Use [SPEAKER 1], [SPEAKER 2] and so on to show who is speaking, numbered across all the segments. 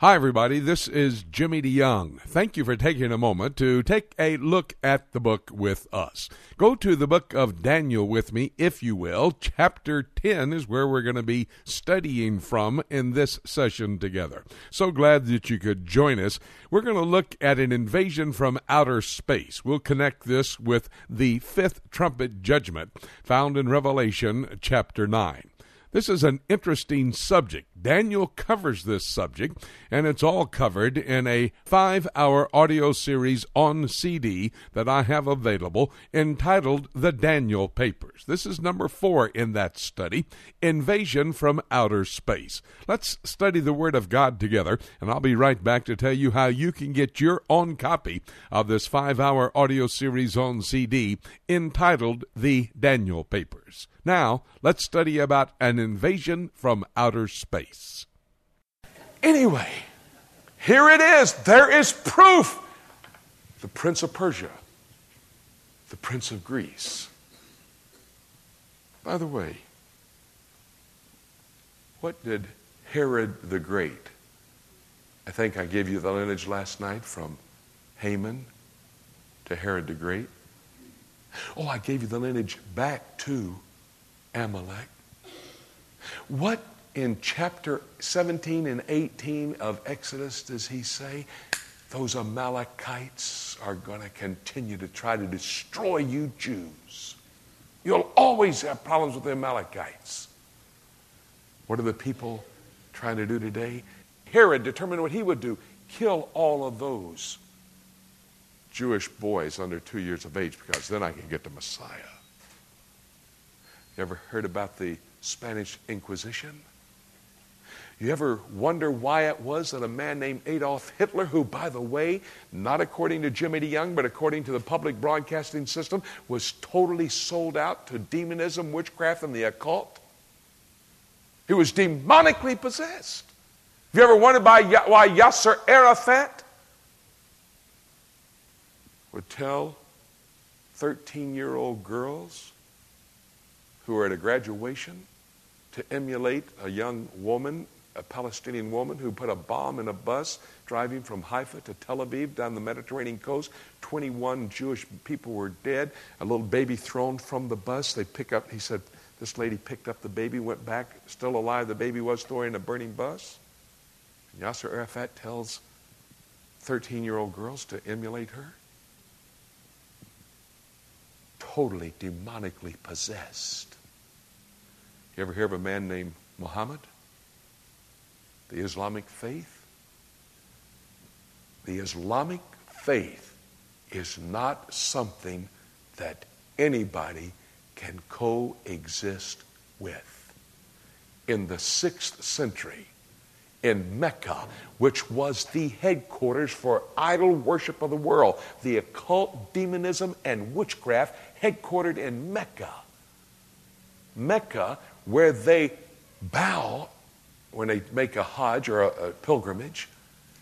[SPEAKER 1] Hi, everybody. This is Jimmy DeYoung. Thank you for taking a moment to take a look at the book with us. Go to the book of Daniel with me, if you will. Chapter 10 is where we're going to be studying from in this session together. So glad that you could join us. We're going to look at an invasion from outer space. We'll connect this with the fifth trumpet judgment found in Revelation chapter 9. This is an interesting subject. Daniel covers this subject, and it's all covered in a five hour audio series on CD that I have available entitled The Daniel Papers. This is number four in that study Invasion from Outer Space. Let's study the Word of God together, and I'll be right back to tell you how you can get your own copy of this five hour audio series on CD entitled The Daniel Papers. Now, let's study about an invasion from outer space.
[SPEAKER 2] Anyway, here it is. There is proof. The Prince of Persia, the Prince of Greece. By the way, what did Herod the Great? I think I gave you the lineage last night from Haman to Herod the Great. Oh, I gave you the lineage back to Amalek. What in chapter 17 and 18 of Exodus does he say? Those Amalekites are going to continue to try to destroy you Jews. You'll always have problems with the Amalekites. What are the people trying to do today? Herod determined what he would do kill all of those Jewish boys under two years of age because then I can get the Messiah. You ever heard about the Spanish Inquisition? You ever wonder why it was that a man named Adolf Hitler, who, by the way, not according to Jimmy DeYoung, but according to the public broadcasting system, was totally sold out to demonism, witchcraft, and the occult? He was demonically possessed. Have you ever wondered why Yasser Arafat would tell 13 year old girls who are at a graduation to emulate a young woman, a Palestinian woman who put a bomb in a bus driving from Haifa to Tel Aviv down the Mediterranean coast. 21 Jewish people were dead. A little baby thrown from the bus. They pick up, he said, this lady picked up the baby, went back, still alive. The baby was throwing a burning bus. And Yasser Arafat tells 13 year old girls to emulate her totally demonically possessed. You ever hear of a man named Muhammad? The Islamic faith? The Islamic faith is not something that anybody can coexist with. In the sixth century, in Mecca, which was the headquarters for idol worship of the world, the occult demonism and witchcraft headquartered in Mecca. Mecca, where they bow when they make a Hajj or a, a pilgrimage,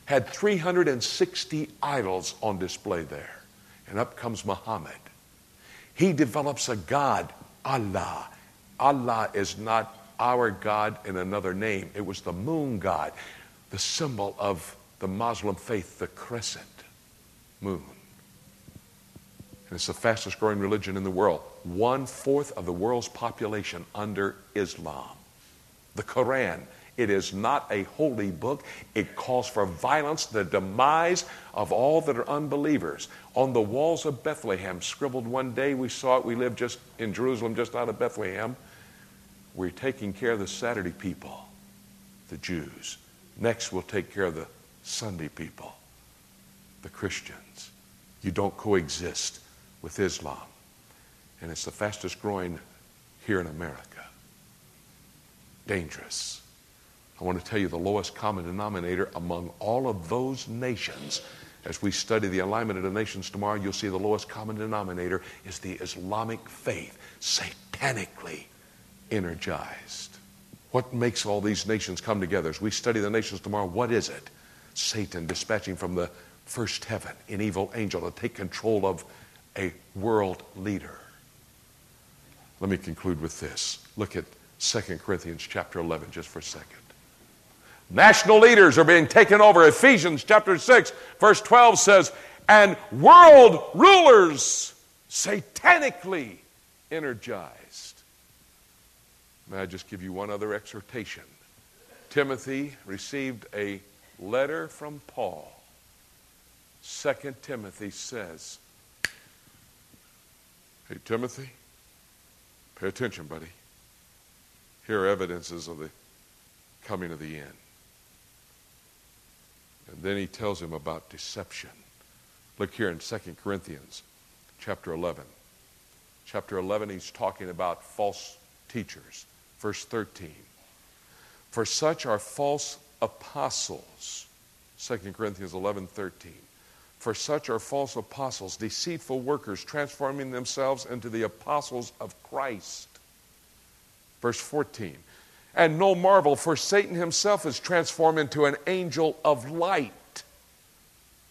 [SPEAKER 2] had 360 idols on display there. And up comes Muhammad. He develops a God, Allah. Allah is not our God in another name. It was the moon god, the symbol of the Muslim faith, the crescent moon. And it's the fastest growing religion in the world. One fourth of the world's population under Islam. The Quran, it is not a holy book. It calls for violence, the demise of all that are unbelievers. On the walls of Bethlehem, scribbled one day, we saw it. We lived just in Jerusalem, just out of Bethlehem. We're taking care of the Saturday people, the Jews. Next, we'll take care of the Sunday people, the Christians. You don't coexist with Islam. And it's the fastest growing here in America. Dangerous. I want to tell you the lowest common denominator among all of those nations. As we study the alignment of the nations tomorrow, you'll see the lowest common denominator is the Islamic faith, satanically energized. What makes all these nations come together? As we study the nations tomorrow, what is it? Satan dispatching from the first heaven an evil angel to take control of a world leader. Let me conclude with this. Look at 2 Corinthians chapter 11 just for a second. National leaders are being taken over. Ephesians chapter 6, verse 12 says, and world rulers satanically energized. May I just give you one other exhortation? Timothy received a letter from Paul. Second Timothy says, Hey, Timothy, pay attention, buddy. Here are evidences of the coming of the end. And then he tells him about deception. Look here in 2 Corinthians chapter 11. Chapter 11, he's talking about false teachers. Verse 13. For such are false apostles. 2 Corinthians 11, 13. For such are false apostles, deceitful workers, transforming themselves into the apostles of Christ. Verse 14. And no marvel, for Satan himself is transformed into an angel of light.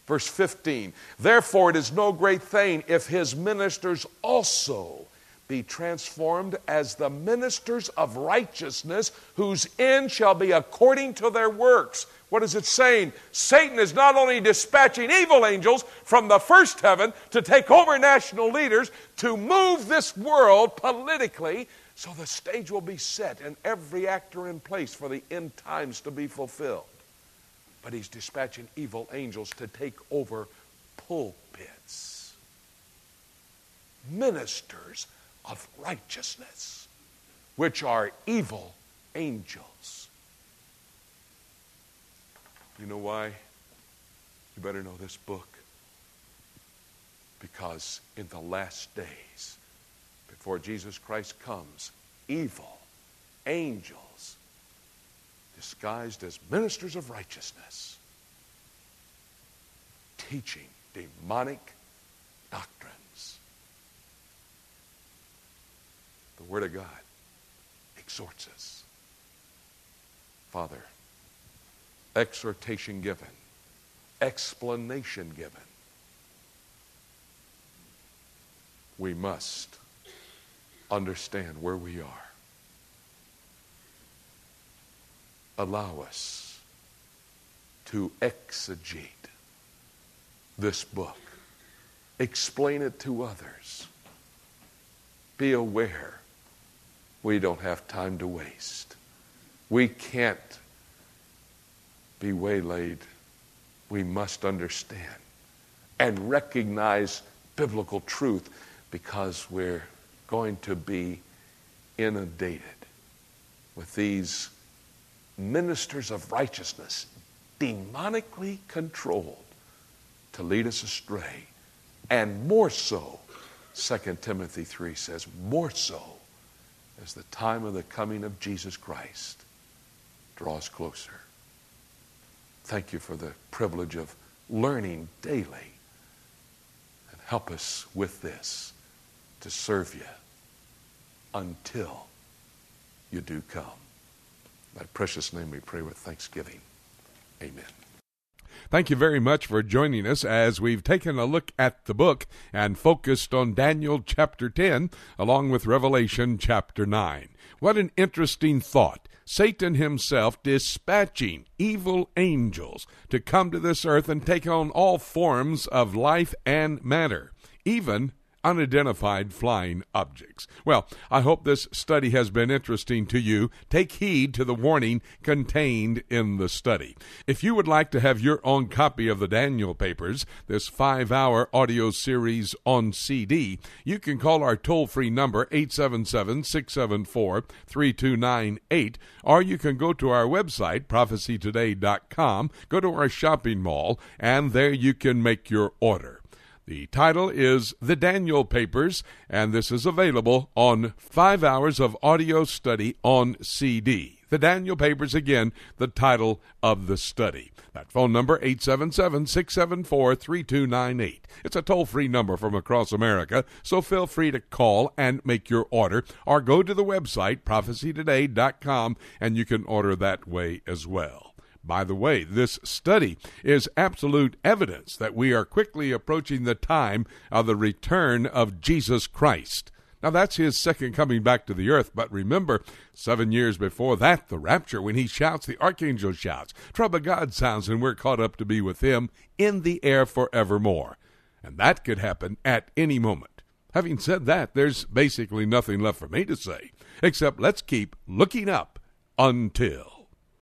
[SPEAKER 2] Verse 15. Therefore, it is no great thing if his ministers also be transformed as the ministers of righteousness, whose end shall be according to their works. What is it saying? Satan is not only dispatching evil angels from the first heaven to take over national leaders, to move this world politically, so the stage will be set and every actor in place for the end times to be fulfilled. But he's dispatching evil angels to take over pulpits, ministers of righteousness, which are evil angels. You know why? You better know this book. Because in the last days, before Jesus Christ comes, evil angels, disguised as ministers of righteousness, teaching demonic doctrines. The Word of God exhorts us. Father, exhortation given, explanation given. We must understand where we are. Allow us to exegete this book, explain it to others. Be aware we don't have time to waste. We can't be waylaid, we must understand and recognize biblical truth because we're going to be inundated with these ministers of righteousness, demonically controlled to lead us astray. And more so, 2 Timothy 3 says, more so as the time of the coming of Jesus Christ draws closer. Thank you for the privilege of learning daily. And help us with this to serve you until you do come. In that precious name we pray with thanksgiving. Amen.
[SPEAKER 1] Thank you very much for joining us as we've taken a look at the book and focused on Daniel chapter 10 along with Revelation chapter 9. What an interesting thought. Satan himself dispatching evil angels to come to this earth and take on all forms of life and matter, even unidentified flying objects. Well, I hope this study has been interesting to you. Take heed to the warning contained in the study. If you would like to have your own copy of the Daniel Papers, this five hour audio series on CD, you can call our toll free number 877 674 3298, or you can go to our website, prophecytoday.com, go to our shopping mall, and there you can make your order. The title is The Daniel Papers, and this is available on five hours of audio study on CD. The Daniel Papers, again, the title of the study. That phone number, 877-674-3298. It's a toll-free number from across America, so feel free to call and make your order, or go to the website, prophecytoday.com, and you can order that way as well. By the way, this study is absolute evidence that we are quickly approaching the time of the return of Jesus Christ. Now, that's his second coming back to the earth, but remember, seven years before that, the rapture, when he shouts, the archangel shouts, trump of God sounds, and we're caught up to be with him in the air forevermore. And that could happen at any moment. Having said that, there's basically nothing left for me to say, except let's keep looking up until.